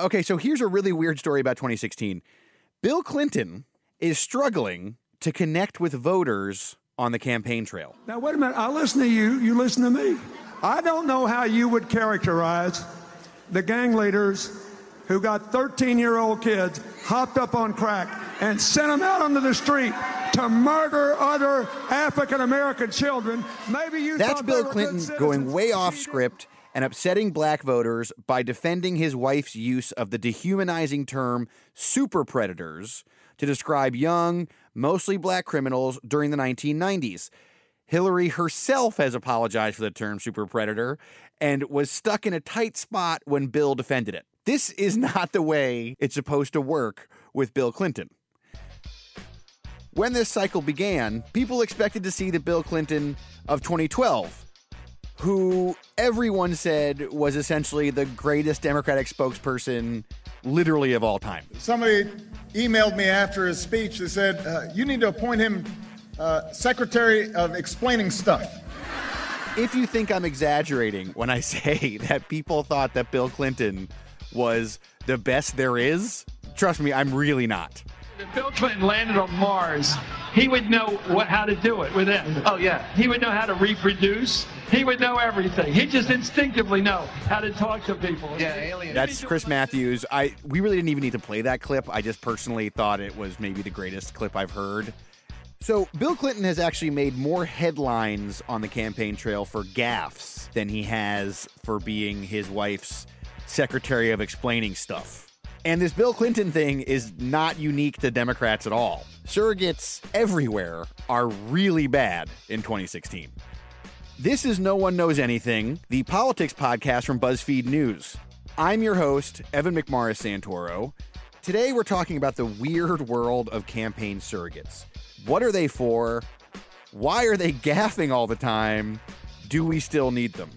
Okay, so here's a really weird story about 2016. Bill Clinton is struggling to connect with voters on the campaign trail. Now, wait a minute. I listen to you. You listen to me. I don't know how you would characterize the gang leaders who got 13 year old kids hopped up on crack and sent them out onto the street to murder other African American children. Maybe you That's Bill Clinton going way off script and upsetting black voters by defending his wife's use of the dehumanizing term super predators to describe young, mostly black criminals during the 1990s. Hillary herself has apologized for the term super predator and was stuck in a tight spot when Bill defended it. This is not the way it's supposed to work with Bill Clinton. When this cycle began, people expected to see the Bill Clinton of 2012, who everyone said was essentially the greatest Democratic spokesperson literally of all time. Somebody emailed me after his speech that said, uh, You need to appoint him uh, Secretary of Explaining Stuff. If you think I'm exaggerating when I say that people thought that Bill Clinton was the best there is, trust me, I'm really not. If Bill Clinton landed on Mars, he would know what, how to do it with it. Oh yeah. He would know how to reproduce. He would know everything. He just instinctively know how to talk to people. Yeah, alien. That's Chris Matthews. I we really didn't even need to play that clip. I just personally thought it was maybe the greatest clip I've heard. So, Bill Clinton has actually made more headlines on the campaign trail for gaffes than he has for being his wife's secretary of explaining stuff. And this Bill Clinton thing is not unique to Democrats at all. Surrogates everywhere are really bad in 2016. This is No One Knows Anything, the politics podcast from BuzzFeed News. I'm your host, Evan McMorris Santoro. Today we're talking about the weird world of campaign surrogates. What are they for? Why are they gaffing all the time? Do we still need them?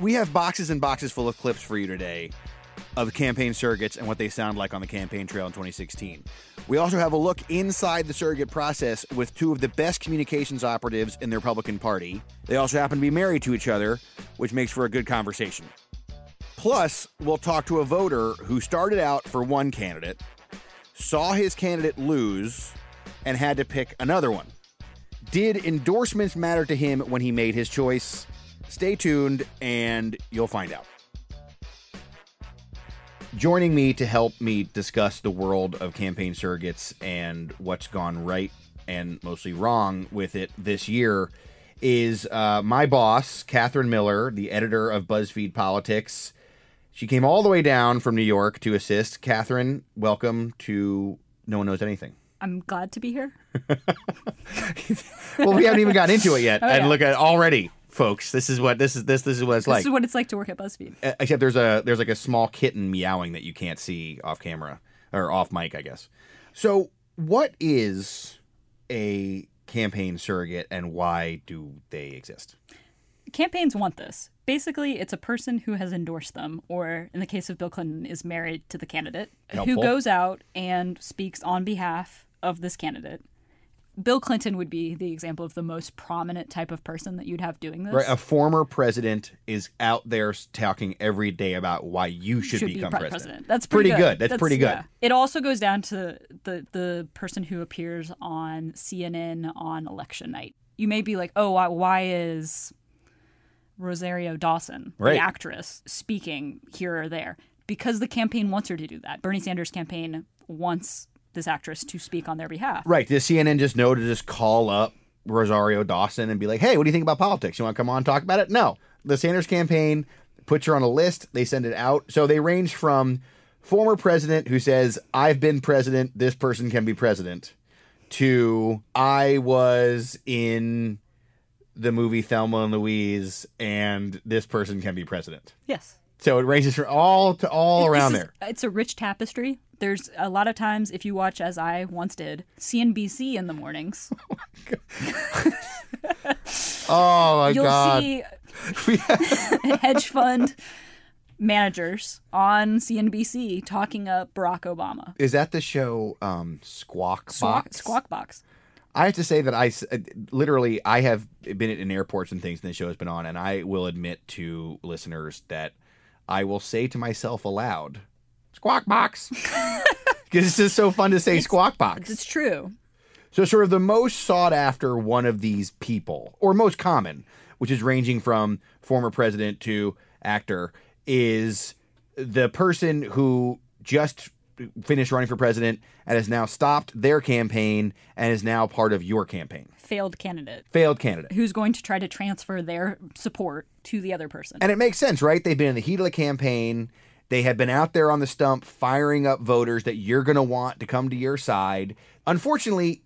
We have boxes and boxes full of clips for you today of campaign surrogates and what they sound like on the campaign trail in 2016. We also have a look inside the surrogate process with two of the best communications operatives in the Republican Party. They also happen to be married to each other, which makes for a good conversation. Plus, we'll talk to a voter who started out for one candidate, saw his candidate lose, and had to pick another one. Did endorsements matter to him when he made his choice? Stay tuned and you'll find out. Joining me to help me discuss the world of campaign surrogates and what's gone right and mostly wrong with it this year is uh, my boss, Katherine Miller, the editor of BuzzFeed Politics. She came all the way down from New York to assist. Katherine, welcome to No One Knows Anything. I'm glad to be here. Well, we haven't even gotten into it yet, Oh, and yeah. look at already, folks. This is what this is. This this is what it's This like. is what it's like to work at BuzzFeed. Uh, except there's a there's like a small kitten meowing that you can't see off camera or off mic, I guess. So, what is a campaign surrogate, and why do they exist? Campaigns want this. Basically, it's a person who has endorsed them, or in the case of Bill Clinton, is married to the candidate, Helpful. who goes out and speaks on behalf of this candidate. Bill Clinton would be the example of the most prominent type of person that you'd have doing this. Right, a former president is out there talking every day about why you should, be become pre- president. That's pretty, good. That's, pretty good. yeah. It also goes down to the the person who appears on CNN on election night. You may be like, oh, why, why is Rosario Dawson, Right. the actress, speaking here or there? Because the campaign wants her to do that. Bernie Sanders' campaign wants this actress to speak on their behalf. Right. Does CNN just know to just call up Rosario Dawson and be like, hey, what do you think about politics? You want to come on and talk about it? No. The Sanders campaign puts her on a list, they send it out. So they range from former president who says, I've been president, this person can be president, to I was in the movie Thelma and Louise and this person can be president. Yes. So it ranges from all to all This around is- there. It's a rich tapestry. There's a lot of times, if you watch, as I once did, CNBC in the mornings, Oh my god! you'll god. see hedge fund managers on CNBC talking up Barack Obama. Is that the show um Squawk Squawk, Box? squawk box. I have to say that I literally I have been in airports and things and the show has been on, and I will admit to listeners that I will say to myself aloud Squawk box. Because it's just so fun to say squawk box. It's true. So, sort of the most sought after one of these people, or most common, which is ranging from former president to actor, is the person who just finished running for president and has now stopped their campaign and is now part of your campaign. Failed candidate Failed candidate. who's going to try to transfer their support to the other person. And it makes sense, right? They've been in the heat of the campaign. They have been out there on the stump firing up voters that you're going to want to come to your side. Unfortunately,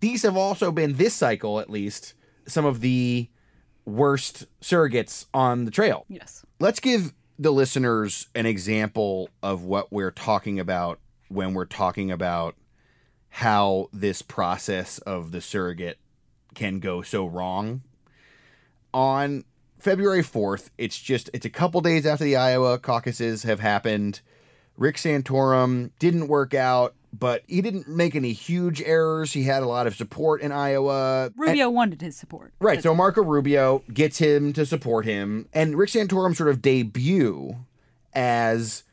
these have also been, this cycle at least, some of the worst surrogates on the trail. yes. Let's give the listeners an example of what we're talking about when we're talking about how this process of the surrogate can go so wrong. On February 4th, it's just it's a couple days after the Iowa caucuses have happened. Rick Santorum didn't work out, but he didn't make any huge errors. He had a lot of support in Iowa. Rubio wanted his support. Right. So Marco Rubio gets him to support him, and Rick Santorum sort of debut as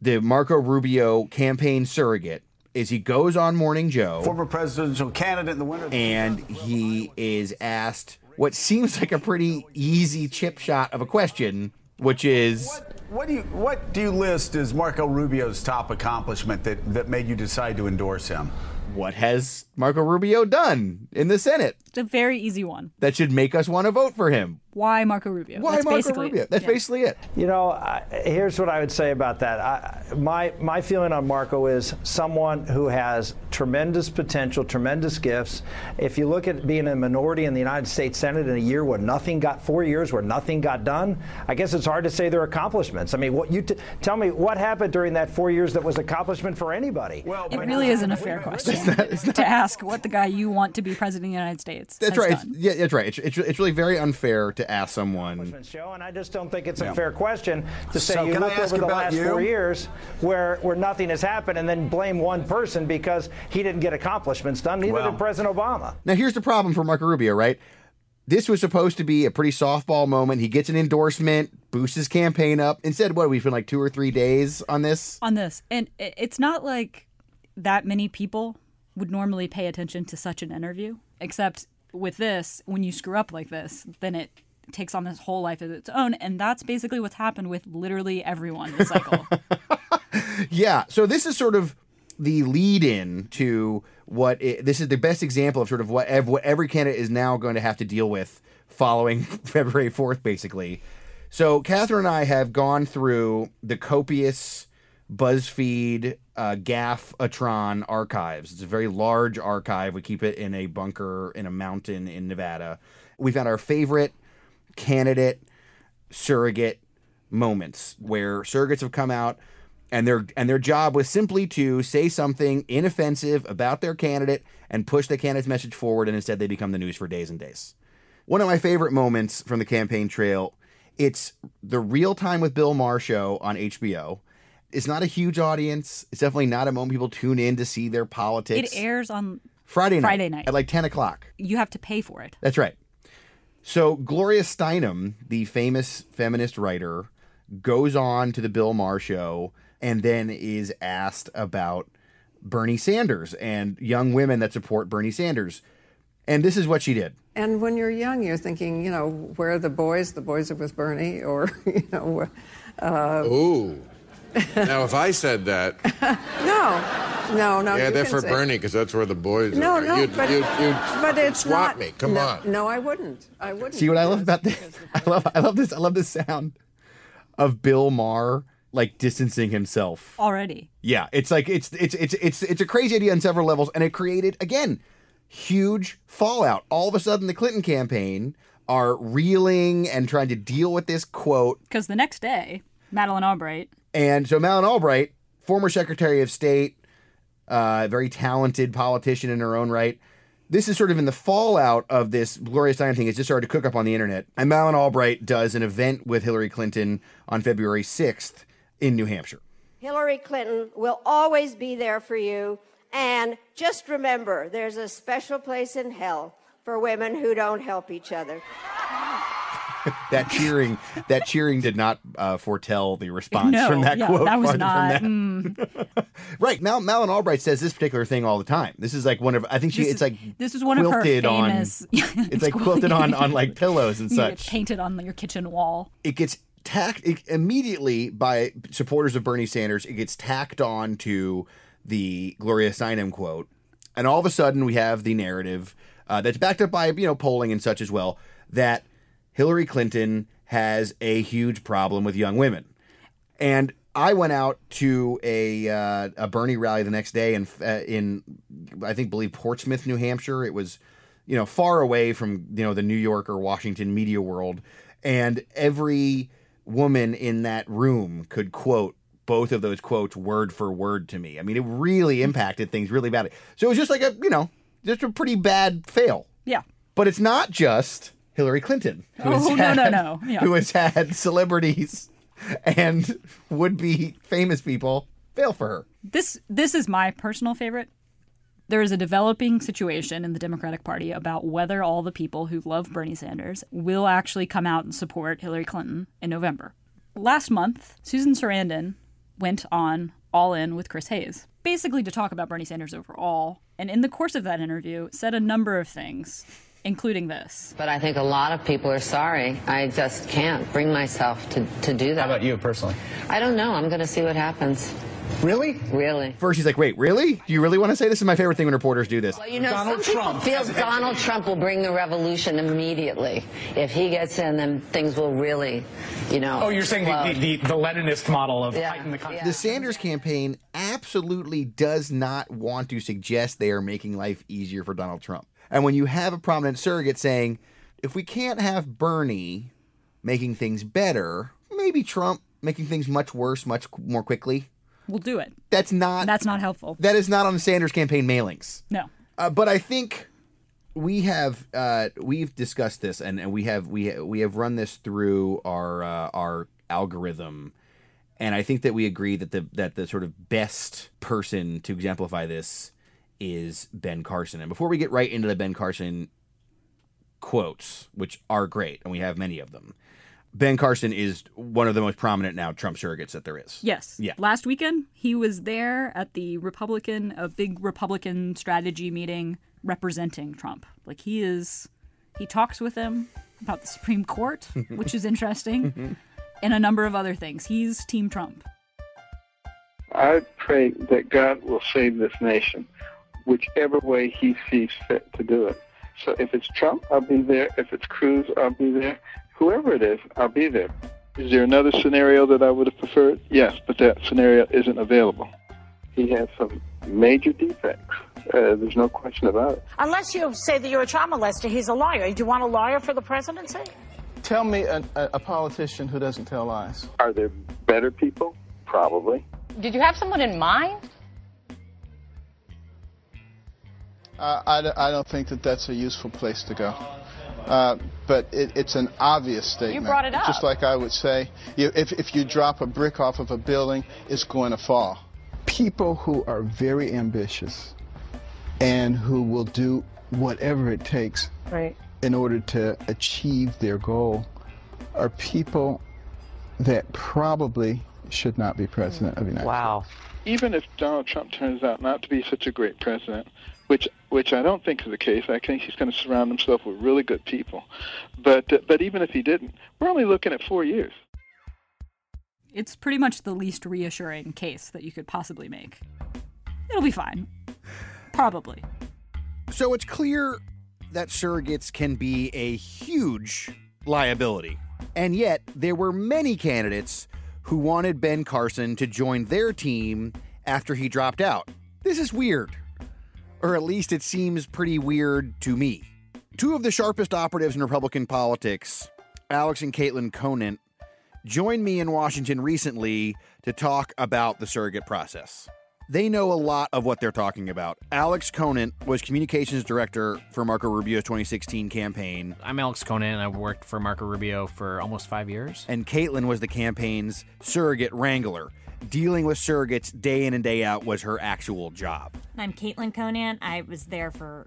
the Marco Rubio campaign surrogate is he goes on Morning Joe Former presidential candidate in the winter. and he is asked what seems like a pretty easy chip shot of a question, which is What do you what do you list as Marco Rubio's top accomplishment that, that made you decide to endorse him? what has Marco Rubio done in the Senate It's a very easy one. that should make us want to vote for him? Why Marco Rubio? Why That's Marco basically Rubio? That's yeah. basically it. You know, I, here's what I would say about that. I, my my feeling on Marco is someone who has tremendous potential, tremendous gifts. If you look at being a minority in the United States Senate in a year where nothing got four years where nothing got done, I guess it's hard to say their accomplishments. I mean, what you t- tell me what happened during that four years that was accomplishment for anybody? Well, It really isn't a fair question to ask what the guy you want to be president of the United States. That's has right. It's, done. yeah, that's right. It's, it's, it's really very unfair to ask someone. show, and I just don't think it's a fair question to say So you look over the last you? four years where where nothing has happened and then blame one person because he didn't get accomplishments done. Neither Well- did President Obama. Now, here's the problem for Marco Rubio, right? This was supposed to be a pretty softball moment. He gets an endorsement, boosts his campaign up. Instead, what, we've been like two or three days on this? on this. And it's not like that many people would normally pay attention to such an interview, except with this, when you screw up like this, then it takes on this whole life of its own. And that's basically what's happened with literally everyone this cycle. Yeah. So this is sort of the lead in to what i this is the best example of sort of what, ev- what every candidate is now going to have to deal with following February 4th, basically. So Katherine and I have gone through the copious BuzzFeed uh, Gaff-atron archives. It's a very large archive. We keep it in a bunker in a mountain in Nevada. We found our favorite candidate surrogate moments where surrogates have come out and their and their job was simply to say something inoffensive about their candidate and push the candidate's message forward and instead they become the news for days and days. One of my favorite moments from the campaign trail, it's the real time with Bill Maher show on HBO. It's not a huge audience. It's definitely not a moment people tune in to see their politics. it airs on, Friday night, Friday night. at like 10 o'clock. you have to pay for it. That's right. So Gloria Steinem, the famous feminist writer, goes on to the Bill Maher show and then is asked about Bernie Sanders and young women that support Bernie Sanders. And this is what she did. And when you're young, you're thinking, you know, where are the boys? The boys are with Bernie, or you know, uh, Ooh. now, if I said that, no, no, no. yeah, you they're for say- Bernie because that's where the boys No, are. no, you'd, but, you'd, you'd but it's swap not. me. Come no, on. No, I wouldn't. I wouldn't. See what I love about this? I love I love this I love this sound of Bill Maher like distancing himself Already. Yeah, it's like it's it's it's it's it's a crazy idea on several levels, and it created again huge fallout. All of a sudden, the Clinton campaign are reeling and trying to deal with this quote, Because the next day, Madeleine Albright, and so Madeleine Albright, former Secretary of State, uh, very talented politician in her own right. This is sort of in the fallout of this Gloria Steinem thing. It's just started to cook up on the internet. And Madeleine Albright does an event with Hillary Clinton on February 6th in New Hampshire. Hillary Clinton will always be there for you. And just remember, there's a special place in hell for women who don't help each other. that cheering, that cheering did not uh, foretell the response no, from that yeah, quote. that was not. that. mm. Right. Mal- Madeleine Albright says this particular thing all the time. This is like one of I think she This it's is- like this is one of her famous- on it's like quilted on on like pillows and such. painted on your kitchen wall. It gets tacked it, immediately by supporters of Bernie Sanders. It gets tacked on to the Gloria Steinem quote, and all of a sudden we have the narrative uh, that's backed up by you know polling and such as well that Hillary Clinton has a huge problem with young women. And I went out to a uh, a Bernie rally the next day in uh, in I think believe Portsmouth, New Hampshire. It was you know far away from you know the New York or Washington media world, and every woman in that room could quote both of those quotes word for word to me. I mean, it really impacted things really badly. So it was just like a you know just a pretty bad fail. Yeah. But it's not just Hillary Clinton. who oh, has Oh, no, no, had- no. Yeah. Who has had celebrities and would be famous people fail for her. This this is my personal favorite. There is a developing situation in the Democratic Party about whether all the people who love Bernie Sanders will actually come out and support Hillary Clinton in November. Last month, Susan Sarandon went on All In with Chris Hayes, basically to talk about Bernie Sanders overall, and in the course of that interview said a number of things, including this. But I think a lot of people are sorry. I just can't bring myself to, to do that. How about you personally? I don't know. I'm going to see what happens. Really? Really. First, she's like, wait, really? Do you really want to say this? is my favorite thing when reporters do this. Well, you know, some people feel Donald Trump will bring the revolution immediately. If he gets in, then things will really, you know. Oh, you're saying the, the, the, the Leninist model of Yeah. heighten the country. The Sanders campaign absolutely does not want to suggest they are making life easier for Donald Trump. And when you have a prominent surrogate saying, if we can't have Bernie making things better, maybe Trump making things much worse much more quickly. We'll do it. That's not That's not helpful. that is not on the Sanders campaign mailings. No. Uh, but I think we have uh, we've discussed this, and, and we have we we have run this through our uh, our algorithm, and I think that we agree that the that the sort of best person to exemplify this is Ben Carson. And before we get right into the Ben Carson quotes, which are great, and we have many of them, Ben Carson is one of the most prominent now Trump surrogates that there is. Yes. Yeah. Last weekend, he was there at the Republican, a big Republican strategy meeting representing Trump. Like he is, he talks with him about the Supreme Court, which is interesting, and a number of other things. He's Team Trump. I pray that God will save this nation, whichever way He sees fit to do it. So if it's Trump, I'll be there. If it's Cruz, I'll be there. Whoever it is, I'll be there. Is there another scenario that I would have preferred? Yes, but that scenario isn't available. He has some major defects. Uh, there's no question about it. Unless you say that you're a child molester, he's a liar. Do you want a lawyer for the presidency? Tell me a, a, a politician who doesn't tell lies. Are there better people? Probably. Did you have someone in mind? Uh, I, d- I don't think that that's a useful place to go. Uh, but it, it's an obvious statement. You brought it up. Just like I would say, you, if, if you drop a brick off of a building, it's going to fall. People who are very ambitious and who will do whatever it takes Right. in order to achieve their goal are people that probably should not be president of the United States. Wow. even if Donald Trump turns out not to be such a great president, which which I don't think is the case, I think he's going to surround himself with really good people. But uh, but even if he didn't, we're only looking at four years. It's pretty much the least reassuring case that you could possibly make. It'll be fine. Probably. So it's clear that surrogates can be a huge liability. And yet, there were many candidates who wanted Ben Carson to join their team after he dropped out. This is weird. Or at least it seems pretty weird to me. Two of the sharpest operatives in Republican politics, Alex and Caitlin Conant, joined me in Washington recently to talk about the surrogate process. They know a lot of what they're talking about. Alex Conant was communications director for Marco Rubio's 2016 campaign, I'm Alex Conant, and I've worked for Marco Rubio for almost five years. and Caitlin was the campaign's surrogate wrangler. Dealing with surrogates day in and day out was her actual job. I'm Caitlin Conant. I was there for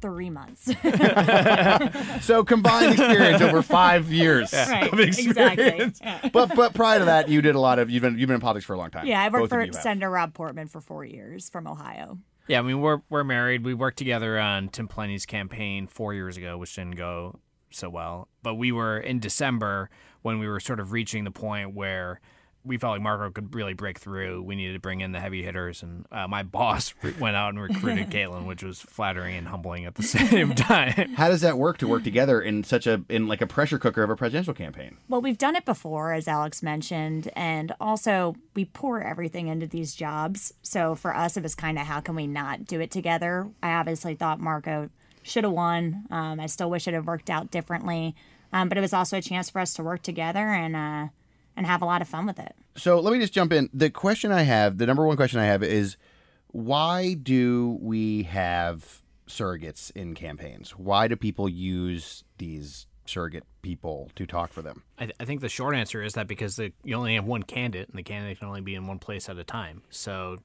three months. so combined experience over five years Right, of experience. exactly. Yeah. But but prior to that, you did a lot of you've been you've been in politics for a long time. yeah, I Both worked of for. Senator Rob Portman for four years from Ohio. Yeah, I mean we're we're married. We worked together on Tim Pawlenty's campaign four years ago, which didn't go so well. But we were in December when we were sort of reaching the point where we felt like Marco could really break through. We needed to bring in the heavy hitters, and uh, my boss re- went out and recruited Caitlin, which was flattering and humbling at the same time. How does that work to work together in such a in like a pressure cooker of a presidential campaign? Well, we've done it before, as Alex mentioned, and also we pour everything into these jobs. So for us, it was kind of how can we not do it together? I obviously thought Marco should have won. Um, I still wish it had worked out differently, um, but it was also a chance for us to work together and uh, and have a lot of fun with it. So let me just jump in. The question I have, the number one question I have is why do we have surrogates in campaigns? Why do people use these surrogate people to talk for them? I, th- I think the short answer is that because the, you only have one candidate, and the candidate can only be in one place at a time. So,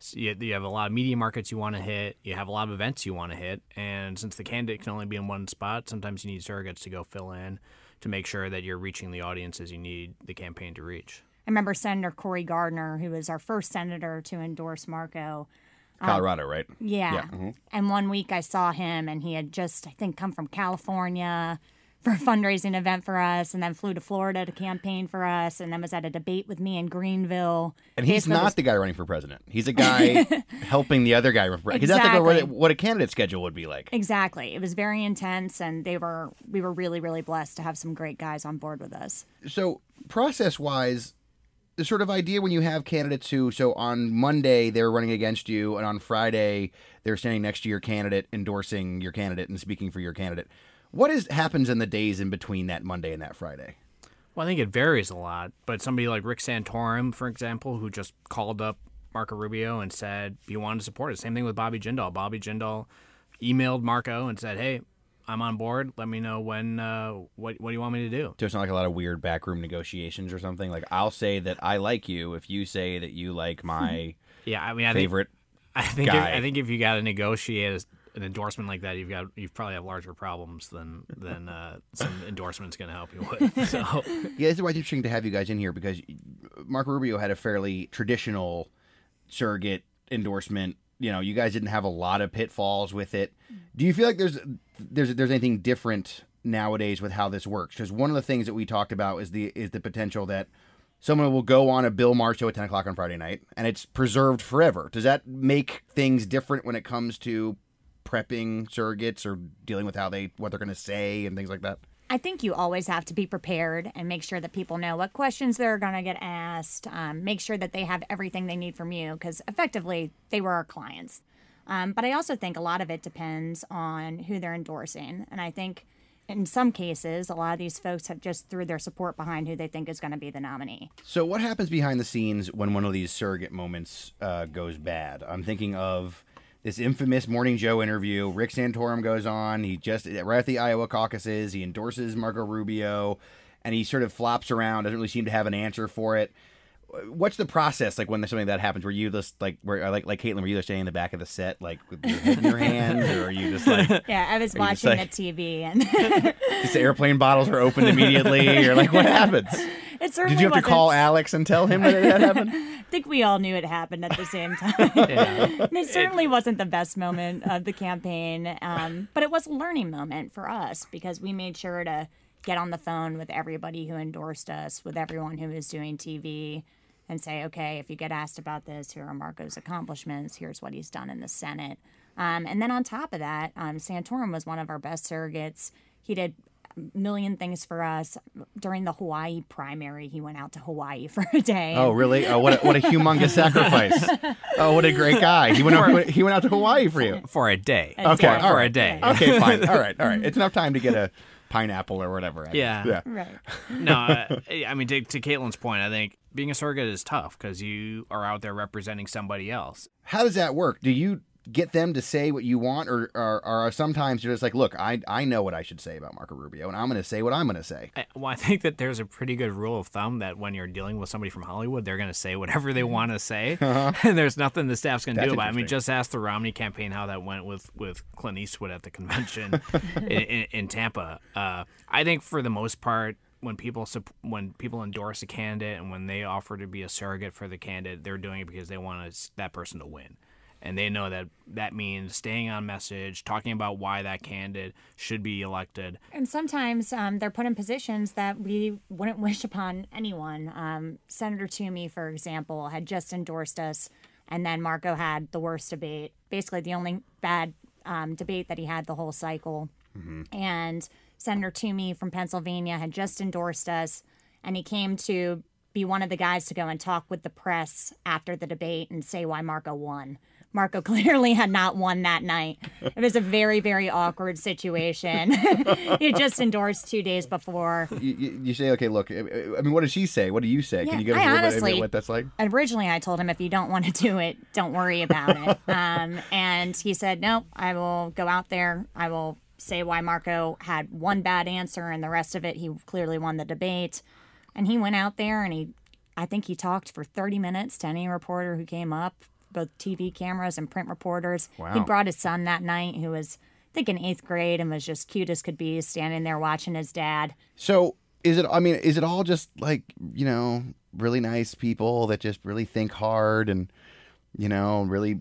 s you, you have a lot of media markets you want to hit, you have a lot of events you want to hit, and since the candidate can only be in one spot, sometimes you need surrogates to go fill in to make sure that you're reaching the audiences you need the campaign to reach. I remember Senator Cory Gardner, who was our first senator to endorse Marco. um, Colorado, right? Yeah. mhm. And one week I saw him, and he had just, I think, come from California for a fundraising event for us, and then flew to Florida to campaign for us, and then was at a debate with me in Greenville. And he's Basically not was- the guy running for president. He's a guy helping the other guy run for president. Because that's like what, Exactly. what a candidate schedule would be like. Exactly. It was very intense, and they were we were really really blessed to have some great guys on board with us. So process wise, the sort of idea when you have candidates who so on Monday they're running against you and on Friday they're standing next to your candidate endorsing your candidate and speaking for your candidate. What is happens in the days in between that Monday and that Friday? Well, I think it varies a lot, but somebody like Rick Santorum, for example, who just called up Marco Rubio and said he wanted to support it. Same thing with Bobby Jindal. Bobby Jindal emailed Marco and said, "Hey, I'm on board. Let me know when. Uh, what What do you want me to do?" There's not like a lot of weird backroom negotiations or something. Like I'll say that I like you if you say that you like my Yeah, I mean, I favorite. think I think if. I think if you got to negotiate an endorsement like that, you've got you probably have larger problems than than uh, some endorsement's going to help you with. So yeah, this is why it's interesting to have you guys in here because Mark Rubio had a fairly traditional surrogate endorsement. You know, you guys didn't have a lot of pitfalls with it. Do you feel like there's there's there's anything different nowadays with how this works? Because one of the things that we talked about is the is the potential that someone will go on a Bill Maher show at ten o'clock on Friday night and it's preserved forever. Does that make things different when it comes to prepping surrogates or dealing with how they what they're going to say and things like that? I think you always have to be prepared and make sure that people know what questions they're going to get asked. Um, make sure that they have everything they need from you because effectively they were our clients. Um, but I also think a lot of it depends on who they're endorsing. And I think in some cases, a lot of these folks have just threw their support behind who they think is going to be the nominee. So, what happens behind the scenes when one of these surrogate moments uh, goes bad? I'm thinking of this infamous Morning Joe interview. Rick Santorum goes on. He just right at the Iowa caucuses. He endorses Marco Rubio, and he sort of flops around. Doesn't really seem to have an answer for it. What's the process like when there's something that happens? Were you just like, where uh, like like Caitlin? Were you just standing in the back of the set, like with your head in your hands, or are you just like? Yeah, I was just watching like- the TV and Just the airplane bottles were opened immediately, or like what happens? It certainly Did you have to wasn't- call Alex and tell him that it had happened? I think we all knew it happened at the same time. Yeah. It certainly wasn't the best moment of the campaign, um, but it was a learning moment for us because we made sure to get on the phone with everybody who endorsed us, with everyone who was doing TV, and say, okay, if you get asked about this, here are Marco's accomplishments. Here's what he's done in the Senate. Um, and then on top of that, um, Santorum was one of our best surrogates. He did a million things for us during the Hawaii primary. He went out to Hawaii for a day. Oh, really? Oh, what a, what a humongous sacrifice! Oh, what a great guy! He went out, he went out to Hawaii for you for a day. Okay, for, all for right. a day. Okay, fine. All right, all right. It's enough time to get a pineapple or whatever. I Yeah. guess. Right. no, uh, I mean to, to Caitlin's point, I think being a surrogate is tough because you are out there representing somebody else. How does that work? Do you get them to say what you want, or, or, or sometimes you're just like, look, I I know what I should say about Marco Rubio, and I'm going to say what I'm going to say. I, well, I think that there's a pretty good rule of thumb that when you're dealing with somebody from Hollywood, they're going to say whatever they want to say, Uh-huh. and there's nothing the staff's going to do about it. I mean, just ask the Romney campaign how that went with, with Clint Eastwood at the convention in, in, in Tampa. Uh, I think for the most part, when people when people endorse a candidate and when they offer to be a surrogate for the candidate, they're doing it because they want that person to win. And they know that that means staying on message, talking about why that candidate should be elected, And sometimes um, they're put in positions that we wouldn't wish upon anyone. Um, Senator Toomey, for example, had just endorsed us, and then Marco had the worst debate, basically the only bad um, debate that he had the whole cycle. And Senator Toomey from Pennsylvania had just endorsed us, and he came to be one of the guys to go and talk with the press after the debate and say why Marco won. Marco clearly had not won that night. It was a very, very awkward situation. he just endorsed two days before. You, you, you say, okay, look. I mean, what does she say? What do you say? Can you give us I a little bit honestly- of what that's like? Originally, I told him if you don't want to do it, don't worry about it. Um, and he said, no, I will go out there. I will say why Marco had one bad answer and the rest of it, he clearly won the debate. And he went out there and he, I think he talked for 30 minutes to any reporter who came up, both TV cameras and print reporters. He brought his son that night, who was, I think, in eighth grade and was just cute as could be, standing there watching his dad. So is it? I mean, is it all just like you know, really nice people that just really think hard and you know, really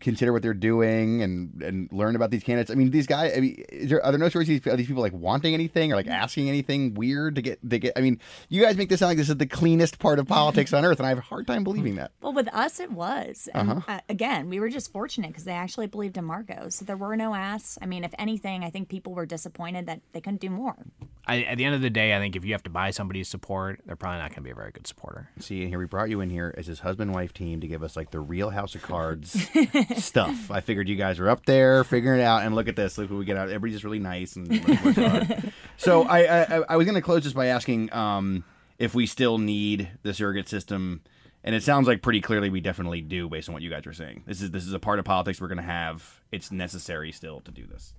consider what they're doing and and learn about these candidates? I mean, these guys. I mean, is there, are there no stories? of These, are these people like wanting anything or like asking anything weird to get to get? I mean, you guys make this sound like this is the cleanest part of politics on earth, and I have a hard time believing that. Well, with us, it was. And, Uh-huh. uh, again, we were just fortunate because they actually believed in Marco. So there were no asks. I mean, if anything, I think people were disappointed that they couldn't do more. I, at the end of the day, I think if you have to buy somebody's support, they're probably not going to be a very good supporter. See, and here we brought you in here as his husband wife team to give us like the real House of Cards stuff. I figured you guys were up there figuring it out, and look at this. Look what we get out. Everybody's just really nice and works. So I, I I was going to close this by asking um, if we still need the surrogate system, and it sounds like pretty clearly we definitely do, based on what you guys are saying. This is this is a part of politics we're going to have. It's necessary still to do this.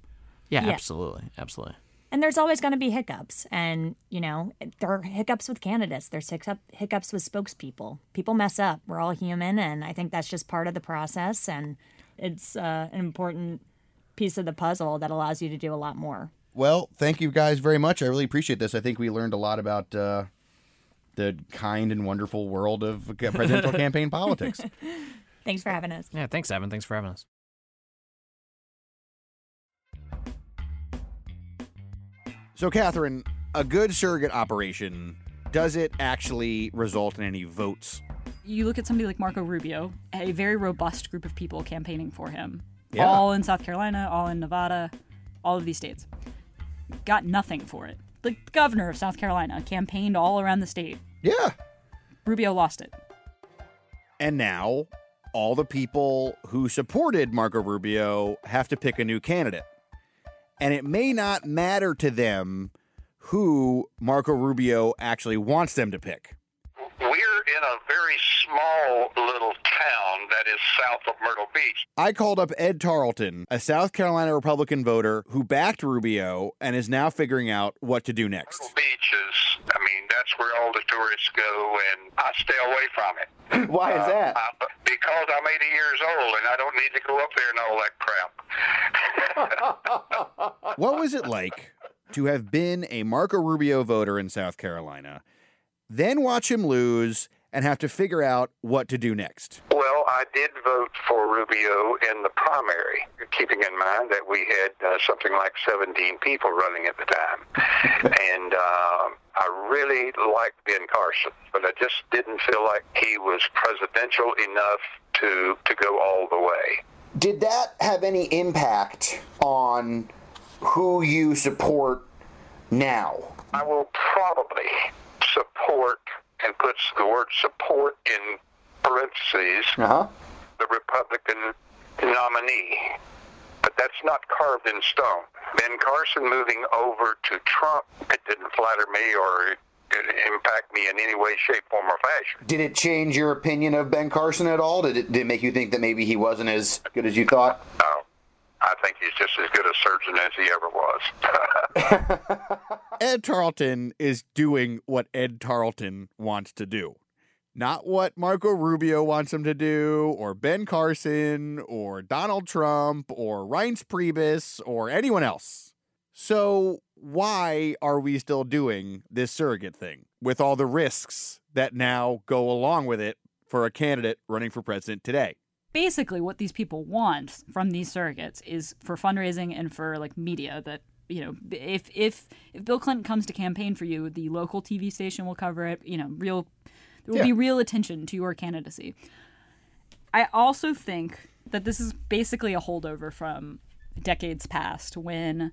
Yeah, Yeah. absolutely, absolutely. And there's always going to be hiccups. And, you know, there are hiccups with candidates, there's hiccup, hiccups with spokespeople. People mess up. We're all human. And I think that's just part of the process. And it's uh, an important piece of the puzzle that allows you to do a lot more. Well, thank you guys very much. I really appreciate this. I think we learned a lot about uh, the kind and wonderful world of presidential campaign politics. Thanks for having us. Yeah, thanks, Evan. Thanks for having us. So, Katherine, a good surrogate operation, does it actually result in any votes? You look at somebody like Marco Rubio, a very robust group of people campaigning for him, Yeah. all in South Carolina, all in Nevada, all of these states. Got nothing for it. The governor of South Carolina campaigned all around the state. Yeah. Rubio lost it. And now, all the people who supported Marco Rubio have to pick a new candidate. And it may not matter to them who Marco Rubio actually wants them to pick. We're in a very small little town that is south of Myrtle Beach. I called up Ed Tarleton, a South Carolina Republican voter who backed Rubio and is now figuring out what to do next. Myrtle Beach is, I mean, that's where all the tourists go, and I stay away from it. Why is that? Uh, because I'm 80 years old and I don't need to go up there and all that crap. What was it like to have been a Marco Rubio voter in South Carolina, then watch him lose and have to figure out what to do next? Well, I did vote for Rubio in the primary, keeping in mind that we had uh, something like 17 people running at the time. and uh, I really liked Ben Carson, but I just didn't feel like he was presidential enough to, to go all the way. Did that have any impact on who you support now? I will probably support and puts the word support in parentheses Uh-huh. the Republican nominee. But that's not carved in stone. Ben Carson moving over to Trump, it didn't flatter me or it impact me in any way, shape, form, or fashion. Did it change your opinion of Ben Carson at all? Did it, did it make you think that maybe he wasn't as good as you thought? No, I think he's just as good a surgeon as he ever was. Ed Tarleton is doing what Ed Tarleton wants to do. Not what Marco Rubio wants him to do, or Ben Carson, or Donald Trump, or Reince Priebus, or anyone else. So, why are we still doing this surrogate thing with all the risks that now go along with it for a candidate running for president today? Basically, what these people want from these surrogates is for fundraising and for like media that you know if if if Bill Clinton comes to campaign for you, the local TV station will cover it. You know, real there will Yeah. be real attention to your candidacy. I also think that this is basically a holdover from decades past when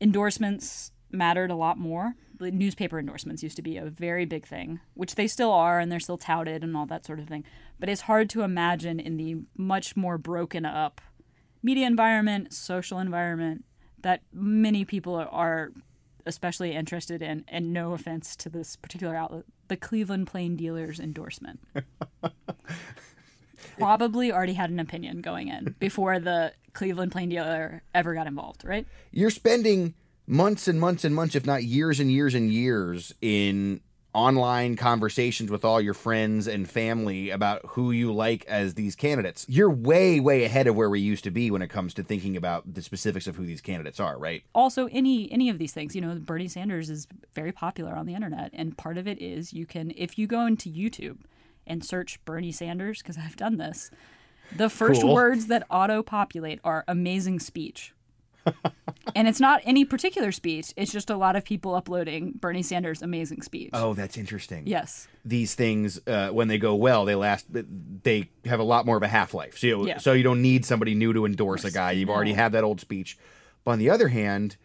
endorsements mattered a lot more. The newspaper endorsements used to be a very big thing, which they still are and they're still touted and all that sort of thing. But it's hard to imagine in the much more broken up media environment, social environment that many people are especially interested in, and no offense to this particular outlet, the Cleveland Plain Dealers endorsement. Probably already had an opinion going in before the Cleveland Plain Dealer ever got involved, right? You're spending months and months and months, if not years and years and years, in online conversations with all your friends and family about who you like as these candidates. You're way, way ahead of where we used to be when it comes to thinking about the specifics of who these candidates are, right? also any any of these things you know bernie sanders is very popular on the internet and part of it is you can if you go into youtube and search bernie sanders because i've done this the first Cool. words that auto populate are amazing speech and it's not any particular speech it's just a lot of people uploading bernie sanders amazing speech Oh, that's interesting. yes These things, uh, when they go well, they last. They have a lot more of a half life. So, you, Yeah. so you don't need somebody new to endorse a guy. You've already had that old speech. But on the other hand,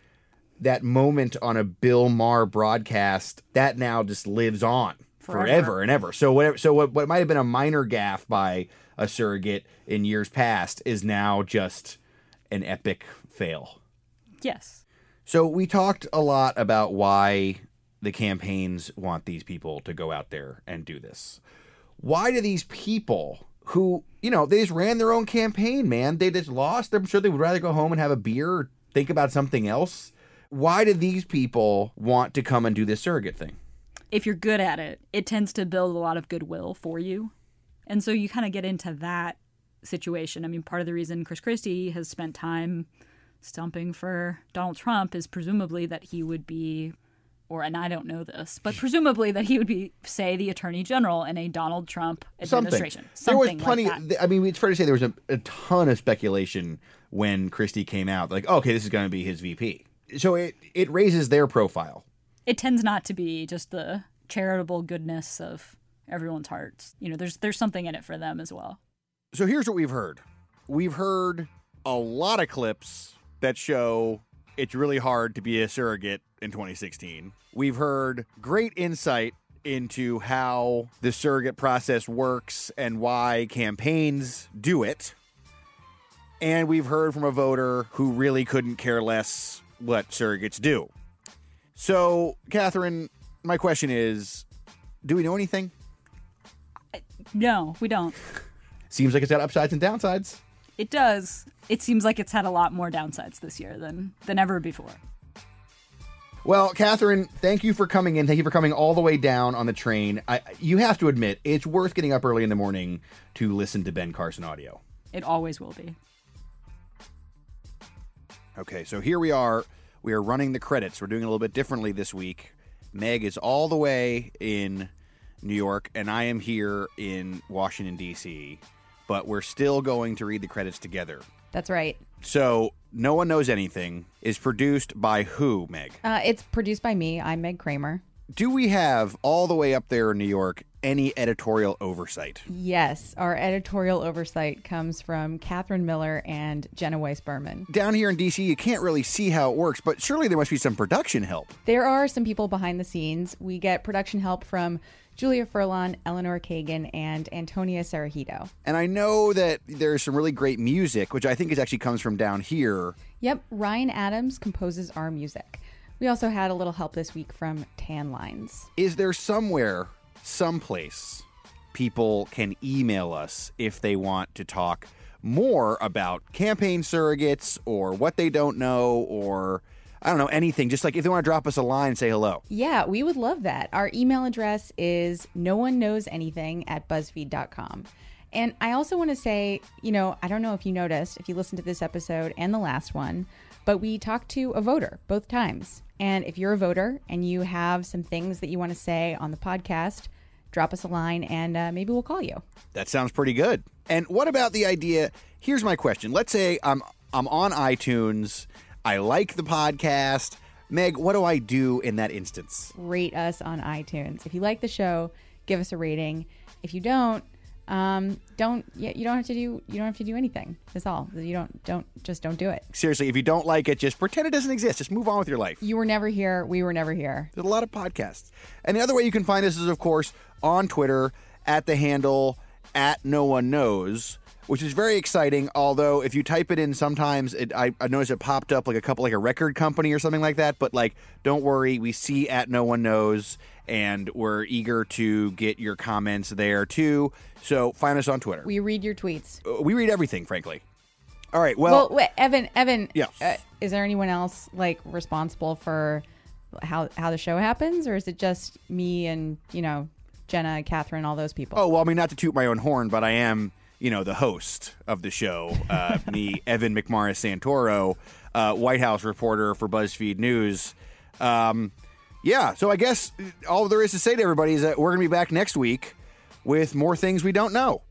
that moment on a Bill Maher broadcast that now just lives on forever, Forever. and ever. So whatever. So what, what might have been a minor gaffe by a surrogate in years past is now just an epic fail. yes So we talked a lot about why the campaigns want these people to go out there and do this. Why do these people who, you know, they just ran their own campaign, man, they just lost. I'm sure they would rather go home and have a beer or think about something else. Why do these people want to come and do this surrogate thing? if you're good at it, it tends to build a lot of goodwill for you. And so you kind of get into that situation. I mean, part of the reason Chris Christie has spent time stumping for Donald Trump is presumably that he would be, or, and I don't know this, but presumably that he would be, say, the attorney general in a Donald Trump administration. There was plenty. Like that. I mean, it's fair to say there was a, a ton of speculation when Christie came out. Like, okay, this is going to be his VP. So it it raises their profile. It tends not to be just the charitable goodness of everyone's hearts. You know, there's there's something in it for them as well. So here's what we've heard. We've heard a lot of clips that show it's really hard to be a surrogate in 2016. We've heard great insight into how the surrogate process works and why campaigns do it. And we've heard from a voter who really couldn't care less what surrogates do. So, Katherine, my question is do we know anything? No, we don't. Seems like it's got upsides and downsides. It does. It seems like it's had a lot more downsides this year than than ever before. Well, Katherine, thank you for coming in. Thank you for coming all the way down on the train. I, you have to admit, it's worth getting up early in the morning to listen to Ben Carson audio. It always will be. Okay, so here we are. We are running the credits. We're doing it a little bit differently this week. Meg is all the way in New York, and I am here in Washington, D.C., but we're still going to read the credits together. That's right. So, No One Knows Anything is produced by who, Meg? Uh, it's produced by me. I'm Meg Kramer. Do we have all the way up there in New York any editorial oversight? Yes, our editorial oversight comes from Katherine Miller and Jenna Weiss Berman. Down here in DC, you can't really see how it works, but surely there must be some production help. There are some people behind the scenes. We get production help from Julia Furlan, Eleanor Kagan, and Antonia Sarahito. And I know that there's some really great music, which I think is actually comes from down here. Yep, Ryan Adams composes our music. We also had a little help this week from Tan Lines. Is there somewhere, someplace, people can email us if they want to talk more about campaign surrogates or what they don't know or I don't know anything. Just like if they want to drop us a line say hello. Yeah, we would love that. Our email address is no one knows anything at buzzfeed.com. And I also want to say, you know, I don't know if you noticed, if you listened to this episode and the last one, but we talked to a voter both times. And if you're a voter and you have some things that you want to say on the podcast, drop us a line and uh, maybe we'll call you. That sounds pretty good. And what about the idea? Here's my question. Let's say I'm I'm on iTunes. I like the podcast. Meg, what do I do in that instance? Rate us on iTunes. If you like the show, give us a rating. If you don't, um, don't you you don't have to do you don't have to do anything. That's all. You don't don't just don't do it. Seriously, if you don't like it, just pretend it doesn't exist. Just move on with your life. You were never here. We were never here. There's a lot of podcasts. And the other way you can find us is, of course, on Twitter at the handle at no one knows, which is very exciting. Although if you type it in, sometimes it, I, I noticed it popped up like a couple, like a record company or something like that. But like, don't worry, we see at no one knows, and we're eager to get your comments there too. So find us on Twitter. We read your tweets. Uh, We read everything, frankly. All right. Well, Well, wait, Evan, Evan, Yeah. uh, is there anyone else like responsible for how how the show happens, or is it just me and you know Jenna, Catherine, all those people? Oh well, I mean, not to toot my own horn, but I am, you know, the host of the show. Uh, me, Evan McMorris Santoro, uh, White House reporter for BuzzFeed News. Um, yeah, so I guess all there is to say to everybody is that we're going to be back next week with more things we don't know.